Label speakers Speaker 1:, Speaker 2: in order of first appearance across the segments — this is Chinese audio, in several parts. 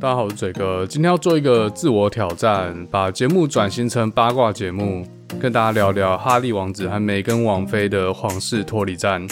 Speaker 1: 大家好，我是嘴哥，今天要做一个自我挑战，把节目转型成八卦节目，跟大家聊聊哈利王子和梅根王妃的皇室脱离战。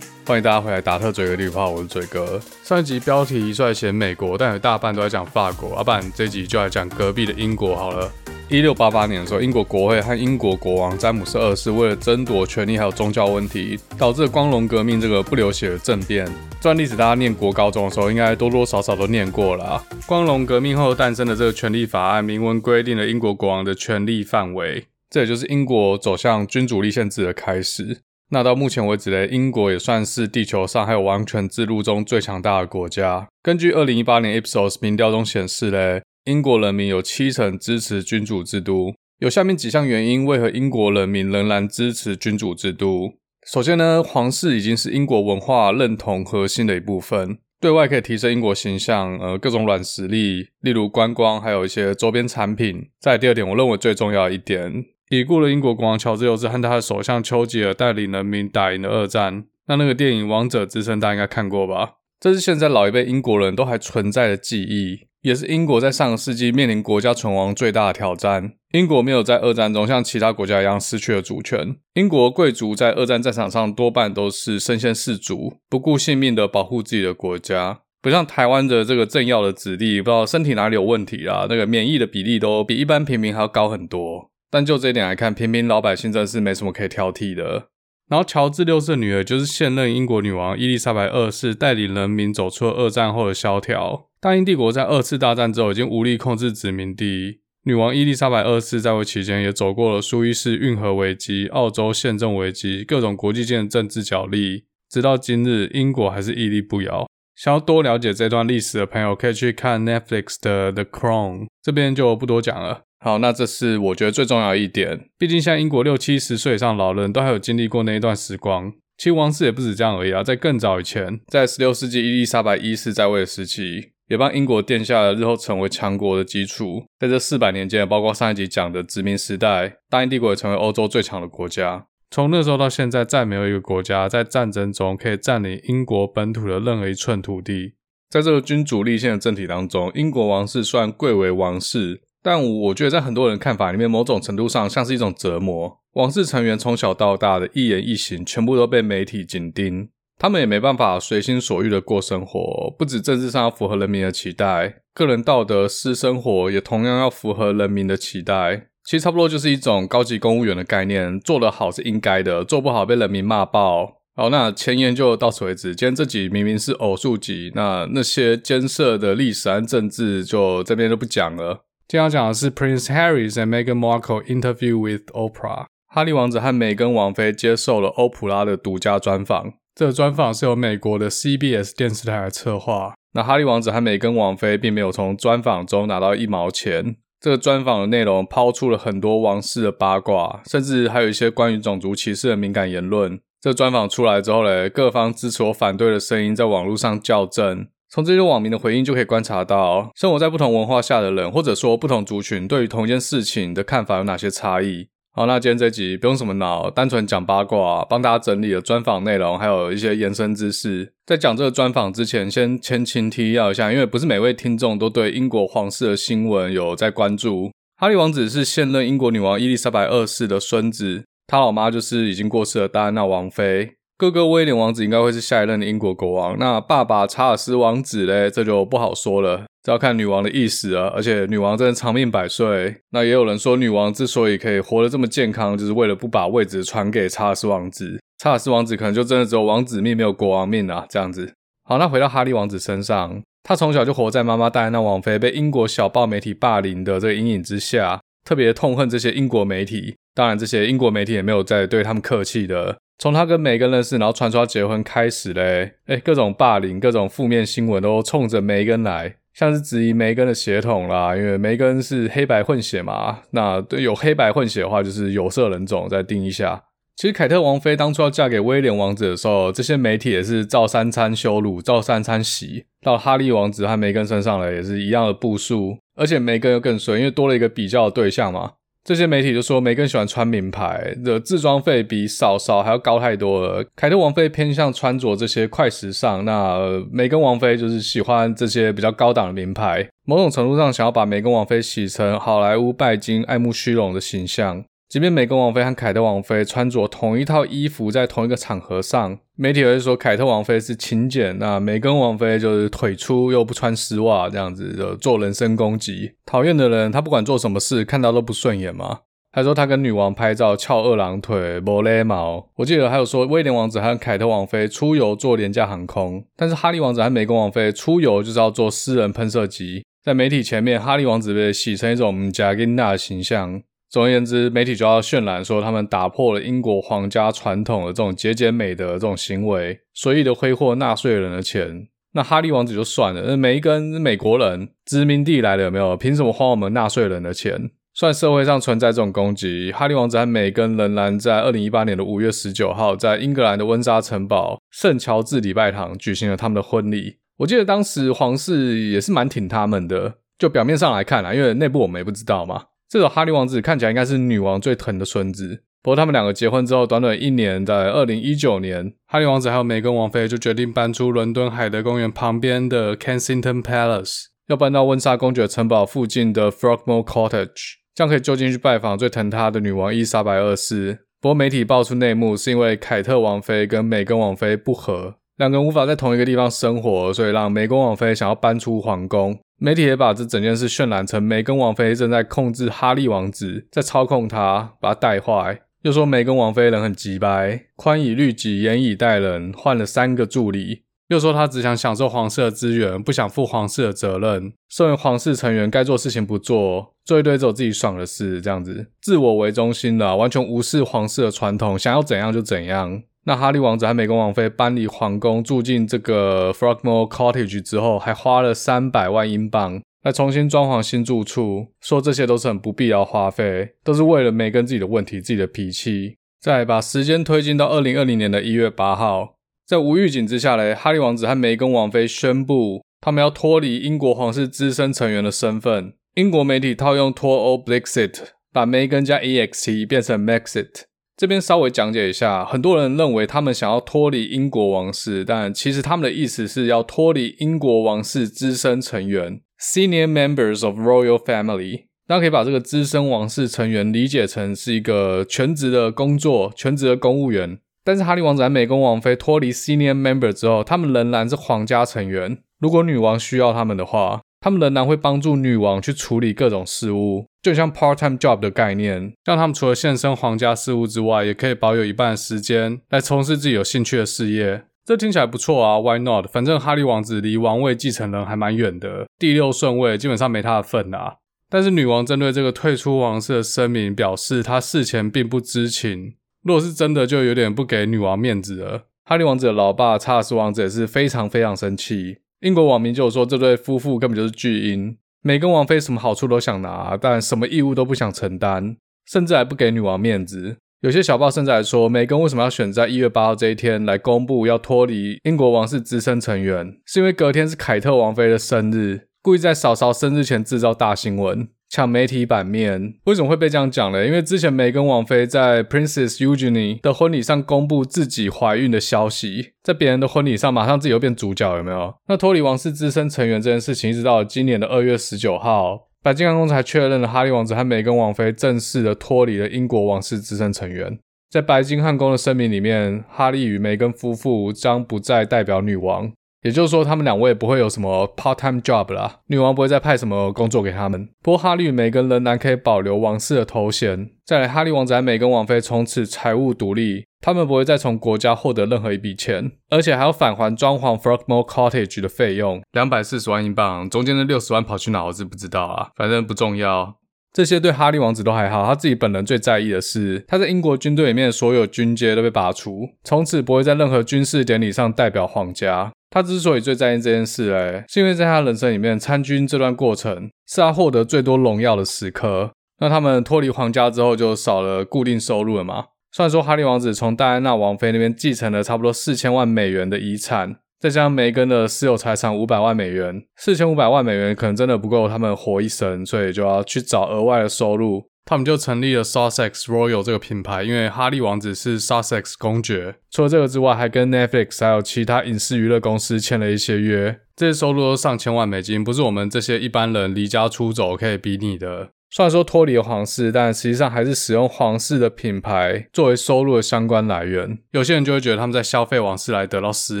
Speaker 1: 欢迎大家回来，打特嘴的绿炮，我是嘴哥。上一集标题虽然写美国，但有大半都在讲法国，要不然这集就来讲隔壁的英国好了。一六八八年的时候，英国国会和英国国王詹姆斯二世为了争夺权力还有宗教问题，导致光荣革命这个不流血的政变。这段历史大家念国高中的时候，应该多多少少都念过了。光荣革命后诞生的这个权利法案，明文规定了英国国王的权力范围，这也就是英国走向君主立宪制的开始。那到目前为止嘞，英国也算是地球上还有王权制度中最强大的国家。根据二零一八年 Ipsos 民调中显示嘞，英国人民有七成支持君主制度。有下面几项原因，为何英国人民仍然支持君主制度？首先呢，皇室已经是英国文化认同核心的一部分，对外可以提升英国形象，呃，各种软实力，例如观光，还有一些周边产品。再第二点，我认为最重要一点。已故的英国国王乔治六世和他的首相丘吉尔带领人民打赢了二战。那那个电影《王者之声》大家应该看过吧？这是现在老一辈英国人都还存在的记忆，也是英国在上个世纪面临国家存亡最大的挑战。英国没有在二战中像其他国家一样失去了主权。英国贵族在二战战场上多半都是身先士卒，不顾性命的保护自己的国家，不像台湾的这个政要的子弟，不知道身体哪里有问题啦，那个免疫的比例都比一般平民还要高很多。但就这一点来看，平民老百姓真是没什么可以挑剔的。然后，乔治六世的女儿就是现任英国女王伊丽莎白二世，带领人民走出了二战后的萧条。大英帝国在二次大战之后已经无力控制殖民地。女王伊丽莎白二世在位期间也走过了苏伊士运河危机、澳洲宪政危机、各种国际间的政治角力。直到今日，英国还是屹立不摇。想要多了解这段历史的朋友，可以去看 Netflix 的《The Crown》，这边就不多讲了。好，那这是我觉得最重要一点。毕竟，像英国六七十岁以上老人都还有经历过那一段时光。其实王室也不止这样而已啊，在更早以前，在十六世纪伊丽莎白一世在位的时期，也帮英国奠下了日后成为强国的基础。在这四百年间，包括上一集讲的殖民时代，大英帝国也成为欧洲最强的国家。从那时候到现在，再没有一个国家在战争中可以占领英国本土的任何一寸土地。在这个君主立宪的政体当中，英国王室虽然贵为王室。但我觉得，在很多人看法里面，某种程度上像是一种折磨。王室成员从小到大的一言一行，全部都被媒体紧盯，他们也没办法随心所欲的过生活。不止政治上要符合人民的期待，个人道德、私生活也同样要符合人民的期待。其实差不多就是一种高级公务员的概念，做得好是应该的，做不好被人民骂爆。好，那前言就到此为止。今天这集明明是偶数集，那那些艰涩的历史和政治就这边就不讲了。今天要讲的是 Prince Harry and Meghan Markle interview with Oprah。哈利王子和梅根王妃接受了欧普拉的独家专访。这个专访是由美国的 CBS 电视台来策划。那哈利王子和梅根王妃并没有从专访中拿到一毛钱。这个专访的内容抛出了很多王室的八卦，甚至还有一些关于种族歧视的敏感言论。这个专访出来之后嘞，各方支持我反对的声音在网络上校正。从这些网民的回应就可以观察到，生活在不同文化下的人，或者说不同族群，对于同一件事情的看法有哪些差异。好，那今天这集不用什么脑，单纯讲八卦，帮大家整理了专访内容，还有一些延伸知识。在讲这个专访之前，先前情提要一下，因为不是每位听众都对英国皇室的新闻有在关注。哈利王子是现任英国女王伊丽莎白二世的孙子，他老妈就是已经过世的戴安娜王妃。哥哥威廉王子应该会是下一任的英国国王，那爸爸查尔斯王子嘞，这就不好说了，这要看女王的意思啊。而且女王真的长命百岁，那也有人说女王之所以可以活得这么健康，就是为了不把位置传给查尔斯王子。查尔斯王子可能就真的只有王子命，没有国王命啊，这样子。好，那回到哈利王子身上，他从小就活在妈妈戴安娜王妃被英国小报媒体霸凌的这个阴影之下，特别痛恨这些英国媒体。当然，这些英国媒体也没有再对他们客气的。从他跟梅根认识，然后传说结婚开始嘞，诶，各种霸凌、各种负面新闻都冲着梅根来，像是质疑梅根的血统啦，因为梅根是黑白混血嘛。那对有黑白混血的话，就是有色人种，再定一下。其实凯特王妃当初要嫁给威廉王子的时候，这些媒体也是照三餐羞辱，照三餐洗。到哈利王子和梅根身上了，也是一样的步数。而且梅根又更衰，因为多了一个比较的对象嘛。这些媒体就说梅根喜欢穿名牌，的自装费比嫂嫂还要高太多了。凯特王妃偏向穿着这些快时尚，那梅根王妃就是喜欢这些比较高档的名牌。某种程度上，想要把梅根王妃洗成好莱坞拜金、爱慕虚荣的形象。即便梅根王妃和凯特王妃穿着同一套衣服，在同一个场合上，媒体会说凯特王妃是勤俭，那梅根王妃就是腿粗又不穿丝袜，这样子就做人身攻击。讨厌的人，他不管做什么事，看到都不顺眼嘛。还说他跟女王拍照翘二郎腿，没礼貌。我记得还有说威廉王子和凯特王妃出游坐廉价航空，但是哈利王子和梅根王妃出游就是要坐私人喷射机。在媒体前面，哈利王子被洗成一种唔加金娜的形象。总而言之，媒体就要渲染说他们打破了英国皇家传统的这种节俭美德这种行为，随意的挥霍纳税人的钱。那哈利王子就算了，那梅根美国人殖民地来的有没有？凭什么花我们纳税人的钱？虽然社会上存在这种攻击，哈利王子和梅根仍然在二零一八年的五月十九号，在英格兰的温莎城堡圣乔治礼拜堂举行了他们的婚礼。我记得当时皇室也是蛮挺他们的，就表面上来看啦，因为内部我们也不知道嘛。这个哈利王子看起来应该是女王最疼的孙子。不过他们两个结婚之后，短短一年，在二零一九年，哈利王子还有梅根王妃就决定搬出伦敦海德公园旁边的 Kensington Palace，要搬到温莎公爵城堡附近的 Frogmore Cottage，这样可以就近去拜访最疼她的女王伊莎白二世。不过媒体爆出内幕，是因为凯特王妃跟梅根王妃不和，两个人无法在同一个地方生活，所以让梅根王妃想要搬出皇宫。媒体也把这整件事渲染成梅根王妃正在控制哈利王子，在操控他，把他带坏。又说梅根王妃人很急掰，宽以律己，严以待人，换了三个助理。又说他只想享受皇室的资源，不想负皇室的责任。身为皇室成员，该做事情不做，做一堆只有自己爽的事，这样子自我为中心的，完全无视皇室的传统，想要怎样就怎样。那哈利王子和梅根王妃搬离皇宫，住进这个 Frogmore Cottage 之后，还花了三百万英镑来重新装潢新住处，说这些都是很不必要花费，都是为了梅根自己的问题、自己的脾气。再把时间推进到二零二零年的一月八号，在无预警之下嘞，哈利王子和梅根王妃宣布他们要脱离英国皇室资深成员的身份。英国媒体套用脱欧 Brexit，把梅根加 EXT 变成 Maxit。这边稍微讲解一下，很多人认为他们想要脱离英国王室，但其实他们的意思是要脱离英国王室资深成员 （Senior Members of Royal Family）。大家可以把这个资深王室成员理解成是一个全职的工作、全职的公务员。但是哈利王子和梅根王妃脱离 Senior Member 之后，他们仍然是皇家成员。如果女王需要他们的话，他们仍然会帮助女王去处理各种事务。就像 part-time job 的概念，让他们除了献身皇家事务之外，也可以保有一半的时间来从事自己有兴趣的事业。这听起来不错啊，Why not？反正哈利王子离王位继承人还蛮远的，第六顺位基本上没他的份啊。但是女王针对这个退出王室的声明表示，她事前并不知情。如果是真的，就有点不给女王面子了。哈利王子的老爸查尔斯王子也是非常非常生气。英国网民就说，这对夫妇根本就是巨婴。梅根王妃什么好处都想拿，但什么义务都不想承担，甚至还不给女王面子。有些小报甚至还说，梅根为什么要选在一月八号这一天来公布要脱离英国王室资深成员，是因为隔天是凯特王妃的生日，故意在嫂嫂生日前制造大新闻。抢媒体版面，为什么会被这样讲呢？因为之前梅根王妃在 Princess Eugenie 的婚礼上公布自己怀孕的消息，在别人的婚礼上马上自己又变主角，有没有？那脱离王室资深成员这件事情，一直到今年的二月十九号，白金汉宫才确认了哈利王子和梅根王妃正式的脱离了英国王室资深成员。在白金汉宫的声明里面，哈利与梅根夫妇将不再代表女王。也就是说，他们两位不会有什么 part-time job 啦，女王不会再派什么工作给他们。不过，哈利与梅根仍然可以保留王室的头衔。再来，哈利王子和梅根王妃从此财务独立，他们不会再从国家获得任何一笔钱，而且还要返还装潢 Frogmore Cottage 的费用，两百四十万英镑，中间的六十万跑去哪我是不知道啊，反正不重要。这些对哈利王子都还好，他自己本人最在意的是，他在英国军队里面所有军阶都被拔除，从此不会在任何军事典礼上代表皇家。他之所以最在意这件事，哎，是因为在他人生里面，参军这段过程是他获得最多荣耀的时刻。那他们脱离皇家之后，就少了固定收入了嘛。虽然说哈利王子从戴安娜王妃那边继承了差不多四千万美元的遗产，再加上梅根的私有财产五百万美元，四千五百万美元可能真的不够他们活一生，所以就要去找额外的收入。他们就成立了 Sussex Royal 这个品牌，因为哈利王子是 Sussex 公爵。除了这个之外，还跟 Netflix 还有其他影视娱乐公司签了一些约，这些收入都上千万美金，不是我们这些一般人离家出走可以比拟的。虽然说脱离了皇室，但实际上还是使用皇室的品牌作为收入的相关来源。有些人就会觉得他们在消费王室来得到私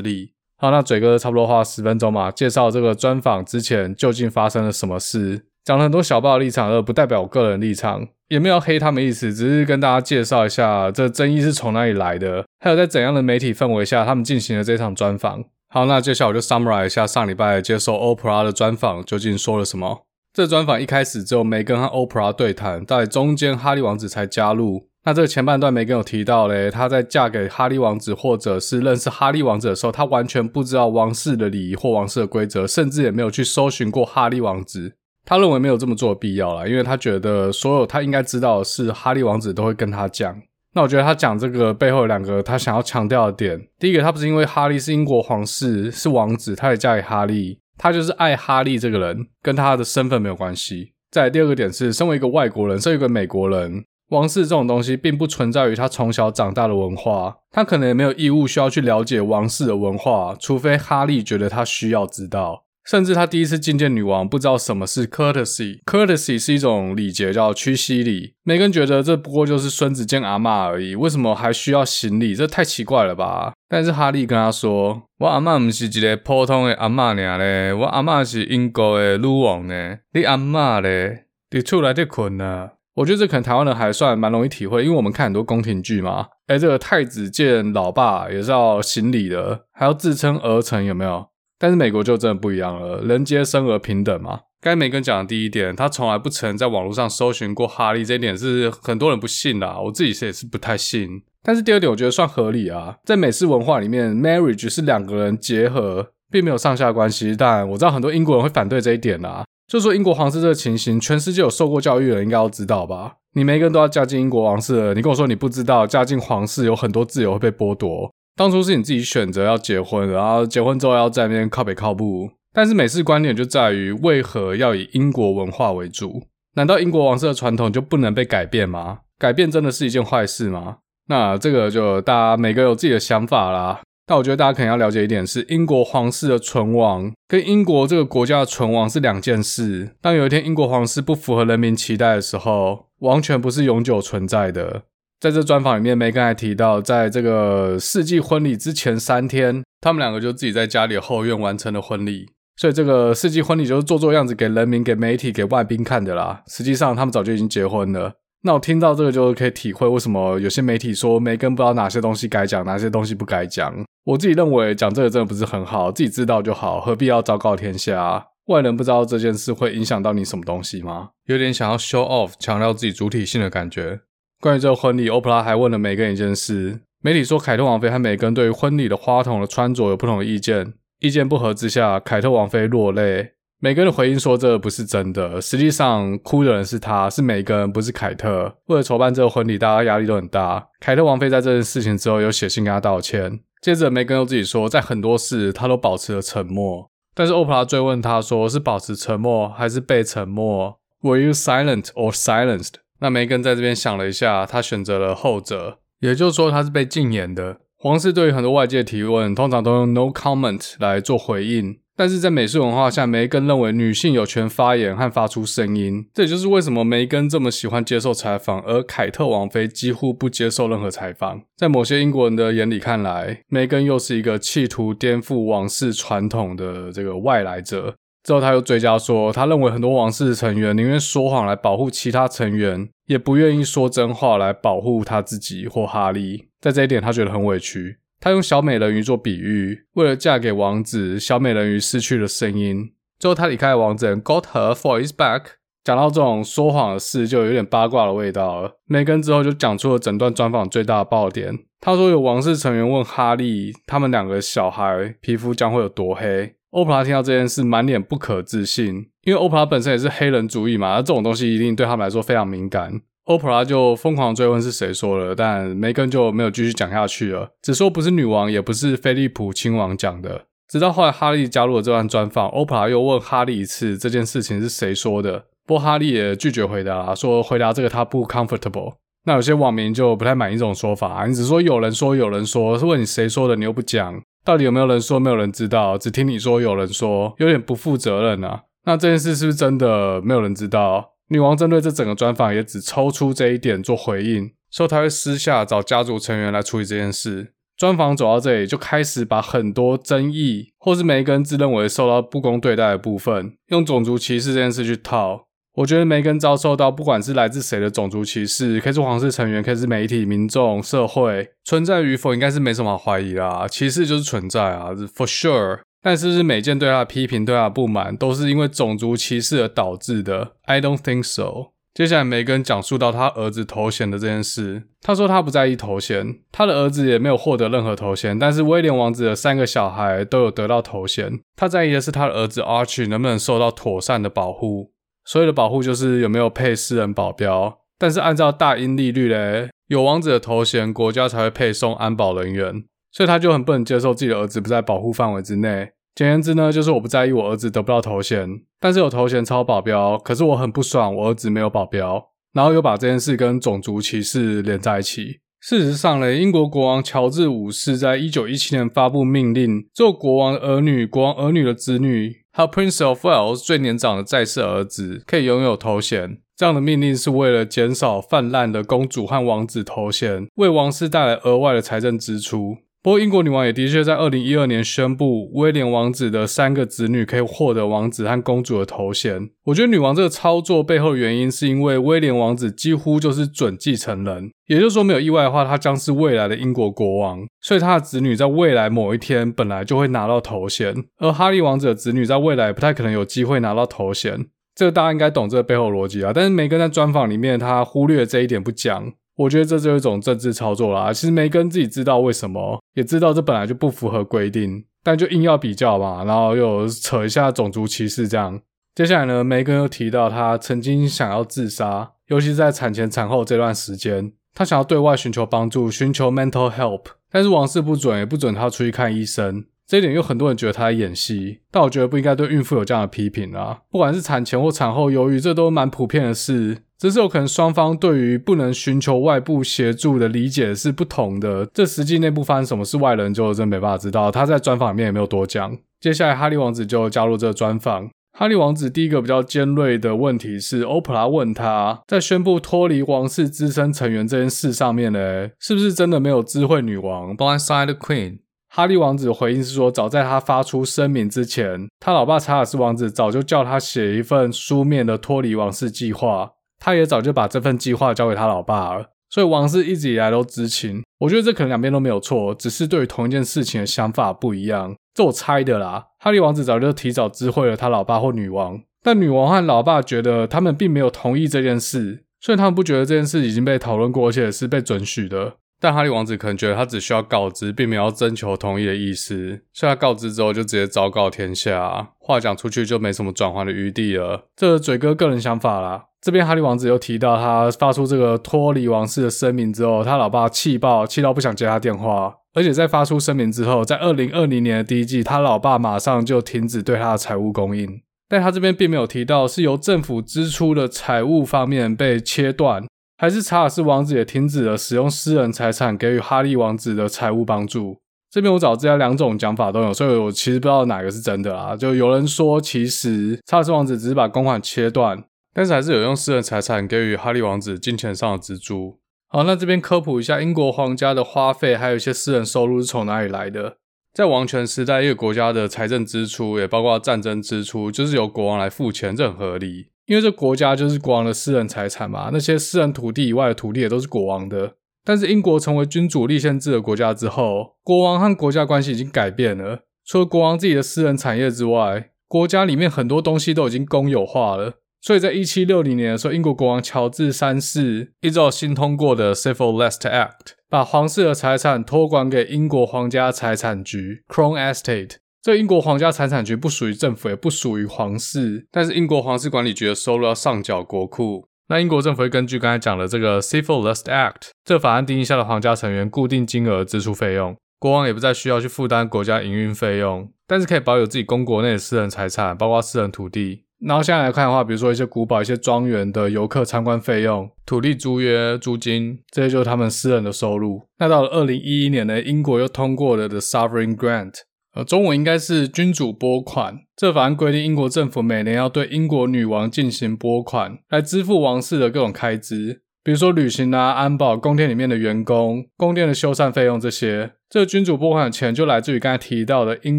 Speaker 1: 利。好，那嘴哥差不多花了十分钟嘛，介绍这个专访之前究竟发生了什么事。讲了很多小报的立场，而不代表我个人立场，也没有黑他们意思，只是跟大家介绍一下这争议是从哪里来的，还有在怎样的媒体氛围下他们进行了这场专访。好，那接下来我就 summarize 一下上礼拜接受 Oprah 的专访究竟说了什么。这专访一开始只有梅根和 Oprah 对谈，在中间哈利王子才加入。那这个前半段梅根有提到嘞，她在嫁给哈利王子或者是认识哈利王子的时候，她完全不知道王室的礼仪或王室的规则，甚至也没有去搜寻过哈利王子。她认为没有这么做的必要啦，因为她觉得所有她应该知道的事，哈利王子都会跟她讲。那我觉得他讲这个背后有两个他想要强调的点。第一个，他不是因为哈利是英国皇室是王子，他也嫁给哈利，他就是爱哈利这个人，跟他的身份没有关系。再来第二个点是，身为一个外国人，身为一个美国人，王室这种东西并不存在于他从小长大的文化，他可能也没有义务需要去了解王室的文化，除非哈利觉得他需要知道。甚至他第一次觐见女王，不知道什么是 courtesy。courtesy 是一种礼节，叫屈膝礼。梅根觉得这不过就是孙子见阿嬷而已，为什么还需要行礼？这太奇怪了吧？但是哈利跟他说：“我阿嬷不是一个普通的阿嬷尔咧，我阿嬷是英国的女王呢。你阿嬷咧，你出来就困了。”我觉得这可能台湾人还算蛮容易体会，因为我们看很多宫廷剧嘛。哎，这个太子见老爸也是要行礼的，还要自称儿臣，有没有？但是美国就真的不一样了，人皆生而平等嘛。该梅根讲的第一点，他从来不曾在网络上搜寻过哈利，这一点是很多人不信的啊，我自己是也是不太信。但是第二点，我觉得算合理啊，在美式文化里面，marriage 是两个人结合，并没有上下关系。但我知道很多英国人会反对这一点啊，就说英国皇室这个情形，全世界有受过教育的人应该要知道吧？你每个人都要嫁进英国王室了，你跟我说你不知道，嫁进皇室有很多自由会被剥夺。当初是你自己选择要结婚，然后结婚之后要在那边靠北靠步。但是美式观点就在于，为何要以英国文化为主？难道英国王室的传统就不能被改变吗？改变真的是一件坏事吗？那这个就大家每个有自己的想法啦。但我觉得大家可能要了解一点是，英国皇室的存亡跟英国这个国家的存亡是两件事。当有一天英国皇室不符合人民期待的时候，王权不是永久存在的。在这专访里面，梅根还提到，在这个世纪婚礼之前三天，他们两个就自己在家里后院完成了婚礼。所以这个世纪婚礼就是做做样子给人民、给媒体、给外宾看的啦。实际上，他们早就已经结婚了。那我听到这个，就可以体会为什么有些媒体说梅根不知道哪些东西该讲，哪些东西不该讲。我自己认为讲这个真的不是很好，自己知道就好，何必要昭告天下？外人不知道这件事会影响到你什么东西吗？有点想要 show off，强调自己主体性的感觉。关于这个婚礼，欧普拉还问了梅根一件事。媒体说，凯特王妃和梅根对于婚礼的花筒的穿着有不同的意见，意见不合之下，凯特王妃落泪。梅根的回应说，这不是真的，实际上哭的人是她，是梅根，不是凯特。为了筹办这个婚礼，大家压力都很大。凯特王妃在这件事情之后有写信跟她道歉。接着，梅根又自己说，在很多事她都保持了沉默。但是欧普拉追问她说，是保持沉默还是被沉默？Were you silent or silenced？那梅根在这边想了一下，他选择了后者，也就是说他是被禁言的。皇室对于很多外界提问，通常都用 no comment 来做回应。但是在美式文化下，梅根认为女性有权发言和发出声音。这也就是为什么梅根这么喜欢接受采访，而凯特王妃几乎不接受任何采访。在某些英国人的眼里看来，梅根又是一个企图颠覆王室传统的这个外来者。之后，他又追加说，他认为很多王室成员宁愿说谎来保护其他成员，也不愿意说真话来保护他自己或哈利。在这一点，他觉得很委屈。他用小美人鱼做比喻，为了嫁给王子，小美人鱼失去了声音。最后，他离开王子，got her for his back。讲到这种说谎的事，就有点八卦的味道了。梅根之后就讲出了整段专访最大的爆点。他说，有王室成员问哈利，他们两个小孩皮肤将会有多黑。欧普拉听到这件事，满脸不可置信，因为欧普拉本身也是黑人主义嘛，而这种东西一定对他们来说非常敏感。欧普拉就疯狂追问是谁说的，但梅根就没有继续讲下去了，只说不是女王，也不是菲利普亲王讲的。直到后来哈利加入了这段专访，欧普拉又问哈利一次这件事情是谁说的，不过哈利也拒绝回答，说回答这个他不 comfortable。那有些网民就不太满意这种说法，你只说有人说有人说，是问你谁说的，你又不讲，到底有没有人说，没有人知道，只听你说有人说，有点不负责任啊。那这件事是不是真的，没有人知道。女王针对这整个专访也只抽出这一点做回应，说她会私下找家族成员来处理这件事。专访走到这里，就开始把很多争议，或是梅根自认为受到不公对待的部分，用种族歧视这件事去套。我觉得梅根遭受到不管是来自谁的种族歧视，可以是皇室成员，可以是媒体、民众、社会，存在与否应该是没什么好怀疑啦。歧视就是存在啊，for sure。但是是每件对他的批评、对他的不满，都是因为种族歧视而导致的？I don't think so。接下来，梅根讲述到他儿子头衔的这件事。他说他不在意头衔，他的儿子也没有获得任何头衔。但是威廉王子的三个小孩都有得到头衔。他在意的是他的儿子 Archie 能不能受到妥善的保护。所谓的保护就是有没有配私人保镖。但是按照大英利率嘞，有王子的头衔，国家才会配送安保人员。所以他就很不能接受自己的儿子不在保护范围之内。简言之呢，就是我不在意我儿子得不到头衔，但是有头衔超保镖，可是我很不爽我儿子没有保镖，然后又把这件事跟种族歧视连在一起。事实上呢，英国国王乔治五世在一九一七年发布命令，做国王的儿女、国王儿女的子女，还有 Prince of Wales 最年长的在世儿子可以拥有头衔。这样的命令是为了减少泛滥的公主和王子头衔，为王室带来额外的财政支出。不过，英国女王也的确在二零一二年宣布，威廉王子的三个子女可以获得王子和公主的头衔。我觉得女王这个操作背后的原因，是因为威廉王子几乎就是准继承人，也就是说，没有意外的话，他将是未来的英国国王，所以他的子女在未来某一天本来就会拿到头衔。而哈利王子的子女在未来不太可能有机会拿到头衔，这个大家应该懂这个背后逻辑啊。但是梅根在专访里面，他忽略了这一点不讲。我觉得这就是一种政治操作啦。其实梅根自己知道为什么，也知道这本来就不符合规定，但就硬要比较嘛，然后又扯一下种族歧视这样。接下来呢，梅根又提到他曾经想要自杀，尤其是在产前产后这段时间，他想要对外寻求帮助，寻求 mental help，但是王室不准，也不准他出去看医生。这一点有很多人觉得他在演戏，但我觉得不应该对孕妇有这样的批评啊。不管是产前或产后忧郁，这都蛮普遍的事。只是有可能双方对于不能寻求外部协助的理解是不同的，这实际内部发生什么事，外人就真没办法知道。他在专访里面也没有多讲。接下来，哈利王子就加入这个专访。哈利王子第一个比较尖锐的问题是，欧普拉问他在宣布脱离王室资深成员这件事上面呢，是不是真的没有知会女王？Blindside Queen。哈利王子回应是说，早在他发出声明之前，他老爸查尔斯王子早就叫他写一份书面的脱离王室计划。他也早就把这份计划交给他老爸了，所以王室一直以来都知情。我觉得这可能两边都没有错，只是对于同一件事情的想法不一样。这我猜的啦。哈利王子早就提早知会了他老爸或女王，但女王和老爸觉得他们并没有同意这件事，所以他们不觉得这件事已经被讨论过，而且是被准许的。但哈利王子可能觉得他只需要告知，并没有要征求同意的意思，所以他告知之后就直接昭告天下，话讲出去就没什么转圜的余地了。这是嘴哥个人想法啦。这边哈利王子又提到，他发出这个脱离王室的声明之后，他老爸气爆，气到不想接他电话。而且在发出声明之后，在二零二零年的第一季，他老爸马上就停止对他的财务供应。但他这边并没有提到是由政府支出的财务方面被切断，还是查尔斯王子也停止了使用私人财产给予哈利王子的财务帮助。这边我找这两种讲法都有，所以我其实不知道哪个是真的啦。就有人说，其实查尔斯王子只是把公款切断。但是还是有用私人财产给予哈利王子金钱上的资助。好，那这边科普一下，英国皇家的花费还有一些私人收入是从哪里来的？在王权时代，一个国家的财政支出也包括战争支出，就是由国王来付钱，这很合理，因为这国家就是国王的私人财产嘛。那些私人土地以外的土地也都是国王的。但是英国成为君主立宪制的国家之后，国王和国家关系已经改变了。除了国王自己的私人产业之外，国家里面很多东西都已经公有化了。所以在一七六零年的时候，英国国王乔治三世依照新通过的 Civil List Act，把皇室的财产托管给英国皇家财产局 （Crown Estate）。这英国皇家财产局不属于政府，也不属于皇室，但是英国皇室管理局的收入要上缴国库。那英国政府会根据刚才讲的这个 Civil List Act 这法案定义下的皇家成员固定金额支出费用，国王也不再需要去负担国家营运费用，但是可以保有自己公国内的私人财产，包括私人土地。然后现在来看的话，比如说一些古堡、一些庄园的游客参观费用、土地租约、租金，这些就是他们私人的收入。那到了二零一一年呢，英国又通过了 The Sovereign Grant。呃，中文应该是君主拨款。这法案规定，英国政府每年要对英国女王进行拨款，来支付王室的各种开支，比如说旅行啊、安保、宫殿里面的员工、宫殿的修缮费用这些。这个君主拨款的钱就来自于刚才提到的英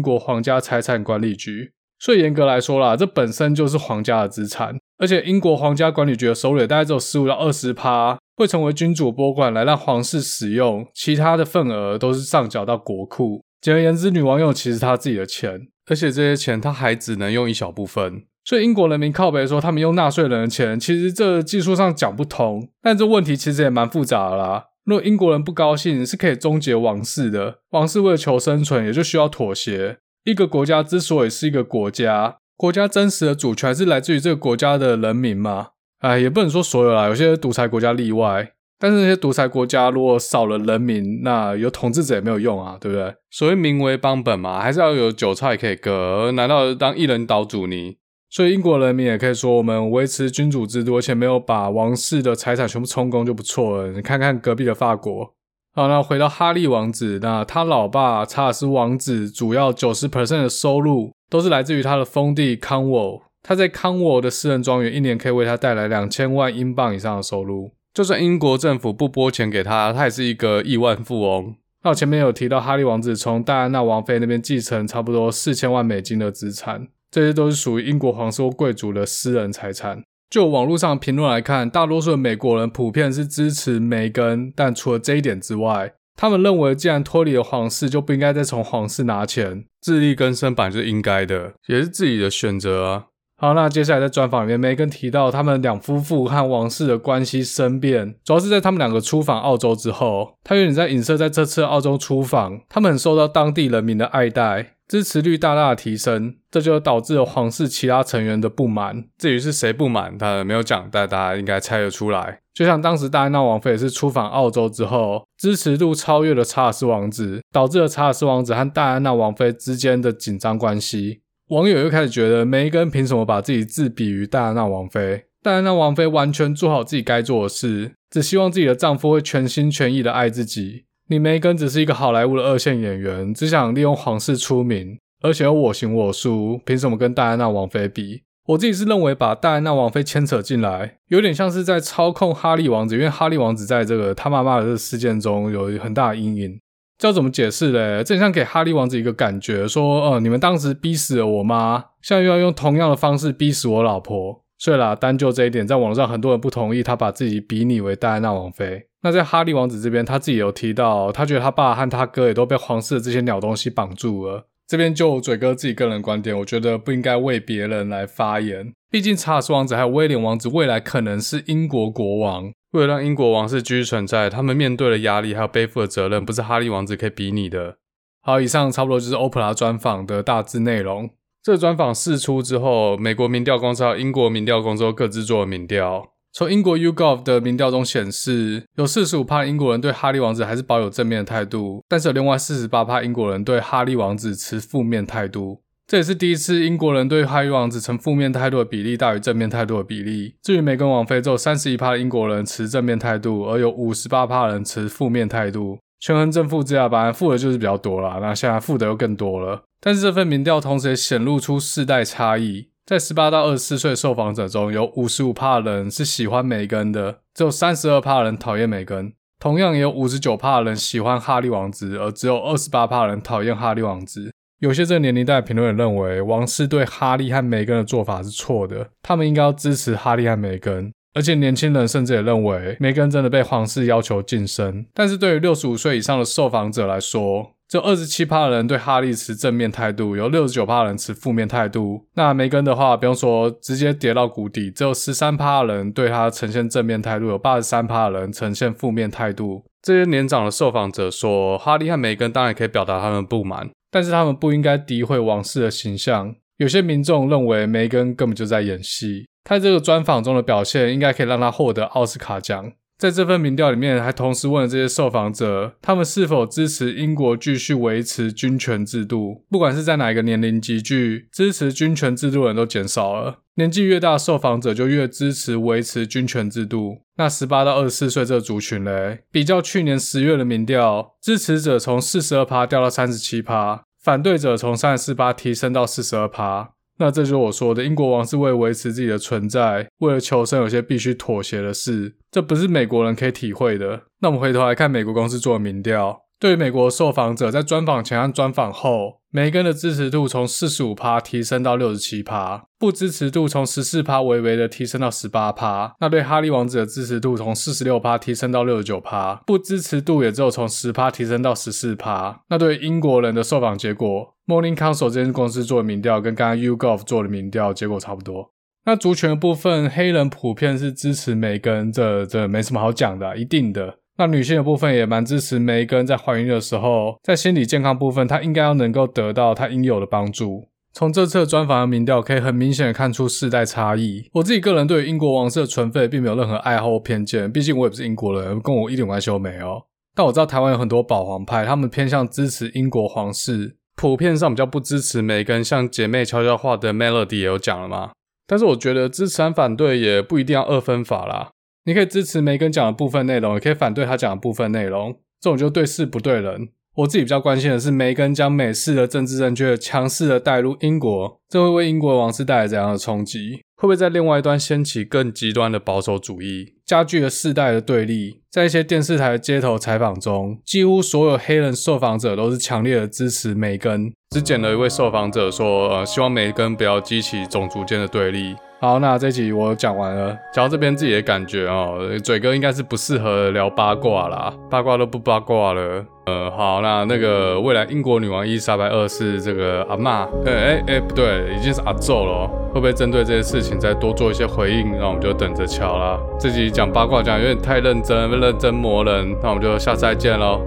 Speaker 1: 国皇家财产管理局。所以严格来说啦，这本身就是皇家的资产。而且英国皇家管理局的收入大概只有十五到二十趴会成为君主拨款来让皇室使用，其他的份额都是上缴到国库。简而言之，女王用的其实她自己的钱，而且这些钱她还只能用一小部分。所以英国人民靠北说他们用纳税人的钱，其实这技术上讲不通。但这问题其实也蛮复杂的啦。如果英国人不高兴，是可以终结王室的。王室为了求生存，也就需要妥协。一个国家之所以是一个国家，国家真实的主权是来自于这个国家的人民嘛。哎，也不能说所有啦，有些独裁国家例外。但是那些独裁国家如果少了人民，那有统治者也没有用啊，对不对？所谓民为邦本嘛，还是要有韭菜可以割。难道当一人岛主呢？所以英国人民也可以说，我们维持君主制度，而且没有把王室的财产全部充公就不错了。你看看隔壁的法国。好，那回到哈利王子，那他老爸查尔斯王子主要九十 percent 的收入都是来自于他的封地康沃。他在康沃的私人庄园，一年可以为他带来两千万英镑以上的收入。就算英国政府不拨钱给他，他也是一个亿万富翁。那我前面有提到，哈利王子从戴安娜王妃那边继承差不多四千万美金的资产，这些都是属于英国皇室贵族的私人财产。就网络上评论来看，大多数的美国人普遍是支持梅根，但除了这一点之外，他们认为既然脱离了皇室，就不应该再从皇室拿钱，自力更生本来就是应该的，也是自己的选择啊。好，那接下来在专访里面，梅根提到他们两夫妇和王室的关系生变，主要是在他们两个出访澳洲之后，他有点在影射在这次澳洲出访，他们很受到当地人民的爱戴，支持率大大的提升，这就导致了皇室其他成员的不满。至于是谁不满，他没有讲，但大家应该猜得出来。就像当时戴安娜王妃也是出访澳洲之后，支持度超越了查尔斯王子，导致了查尔斯王子和戴安娜王妃之间的紧张关系。网友又开始觉得梅根凭什么把自己自比于戴安娜王妃？戴安娜王妃完全做好自己该做的事，只希望自己的丈夫会全心全意的爱自己。你梅根只是一个好莱坞的二线演员，只想利用皇室出名，而且又我行我素，凭什么跟戴安娜王妃比？我自己是认为把戴安娜王妃牵扯进来，有点像是在操控哈利王子，因为哈利王子在这个他妈妈的这个事件中有很大的阴影。这要怎么解释嘞？这很像给哈利王子一个感觉，说，呃，你们当时逼死了我妈，现在又要用同样的方式逼死我老婆。所以啦，单就这一点，在网络上很多人不同意他把自己比拟为戴安娜王妃。那在哈利王子这边，他自己有提到，他觉得他爸和他哥也都被皇室的这些鸟东西绑住了。这边就嘴哥自己个人观点，我觉得不应该为别人来发言。毕竟查尔斯王子还有威廉王子未来可能是英国国王。为了让英国王室继续存在，他们面对的压力还有背负的责任，不是哈利王子可以比拟的。好，以上差不多就是欧普拉专访的大致内容。这个专访释出之后，美国民调公司和英国民调公司各自做了民调。从英国 YouGov 的民调中显示，有四十五趴英国人对哈利王子还是保有正面的态度，但是有另外四十八趴英国人对哈利王子持负面态度。这也是第一次英国人对哈利王子持负面态度的比例大于正面态度的比例。至于梅根王妃，只有三十一趴的英国人持正面态度，而有五十八趴人持负面态度。权衡正负之下，本来负的就是比较多啦，那现在负的又更多了。但是这份民调同时也显露出世代差异，在十八到二十四岁受访者中有五十五趴人是喜欢梅根的，只有三十二趴人讨厌梅根。同样也有五十九趴人喜欢哈利王子，而只有二十八趴人讨厌哈利王子。有些这个年龄代的评论也认为，王室对哈利和梅根的做法是错的，他们应该要支持哈利和梅根。而且年轻人甚至也认为，梅根真的被皇室要求晋升。但是对于六十五岁以上的受访者来说，只有二十七趴的人对哈利持正面态度，有六十九趴的人持负面态度。那梅根的话，不用说，直接跌到谷底，只有十三趴的人对他呈现正面态度，有八十三趴的人呈现负面态度。这些年长的受访者说，哈利和梅根当然可以表达他们不满。但是他们不应该诋毁王室的形象。有些民众认为梅根根本就在演戏。他这个专访中的表现应该可以让他获得奥斯卡奖。在这份民调里面，还同时问了这些受访者，他们是否支持英国继续维持军权制度。不管是在哪一个年龄级距，支持军权制度的人都减少了。年纪越大，受访者就越支持维持军权制度。那十八到二十四岁这个族群嘞，比较去年十月的民调，支持者从四十二趴掉到三十七趴，反对者从三十四趴提升到四十二趴。那这就是我说的，英国王是为了维持自己的存在，为了求生，有些必须妥协的事，这不是美国人可以体会的。那我们回头来看美国公司做的民调。对于美国受访者，在专访前和专访后，梅根的支持度从四十五趴提升到六十七趴，不支持度从十四趴微微的提升到十八趴。那对哈利王子的支持度从四十六趴提升到六十九趴，不支持度也只有从十趴提升到十四趴。那对英国人的受访结果，Morning Consult 这间公司做的民调跟刚刚 YouGov 做的民调结果差不多。那族群的部分，黑人普遍是支持梅根，这这没什么好讲的，一定的。那女性的部分也蛮支持梅根在怀孕的时候，在心理健康部分，她应该要能够得到她应有的帮助。从这次专访的民调，可以很明显的看出世代差异。我自己个人对于英国王室的存废并没有任何爱好或偏见，毕竟我也不是英国人，跟我一点关系都没有。但我知道台湾有很多保皇派，他们偏向支持英国皇室，普遍上比较不支持梅根。像姐妹悄悄话的 Melody 也有讲了嘛。但是我觉得支持和反对也不一定要二分法啦。你可以支持梅根讲的部分内容，也可以反对他讲的部分内容，这种就对事不对人。我自己比较关心的是，梅根将美式的政治正确强势的带入英国，这会为英国王室带来怎样的冲击？会不会在另外一端掀起更极端的保守主义，加剧了世代的对立？在一些电视台的街头采访中，几乎所有黑人受访者都是强烈的支持梅根。只简了一位受访者说，呃，希望梅根不要激起种族间的对立。好，那这集我讲完了，讲到这边自己的感觉哦，嘴哥应该是不适合聊八卦啦，八卦都不八卦了。呃，好，那那个未来英国女王伊丽莎白二世这个阿嬷，哎哎哎，不对，已经是阿祖了，会不会针对这些事情再多做一些回应？那我们就等着瞧啦。这集讲八卦讲有点太认真，认真磨人，那我们就下次再见喽。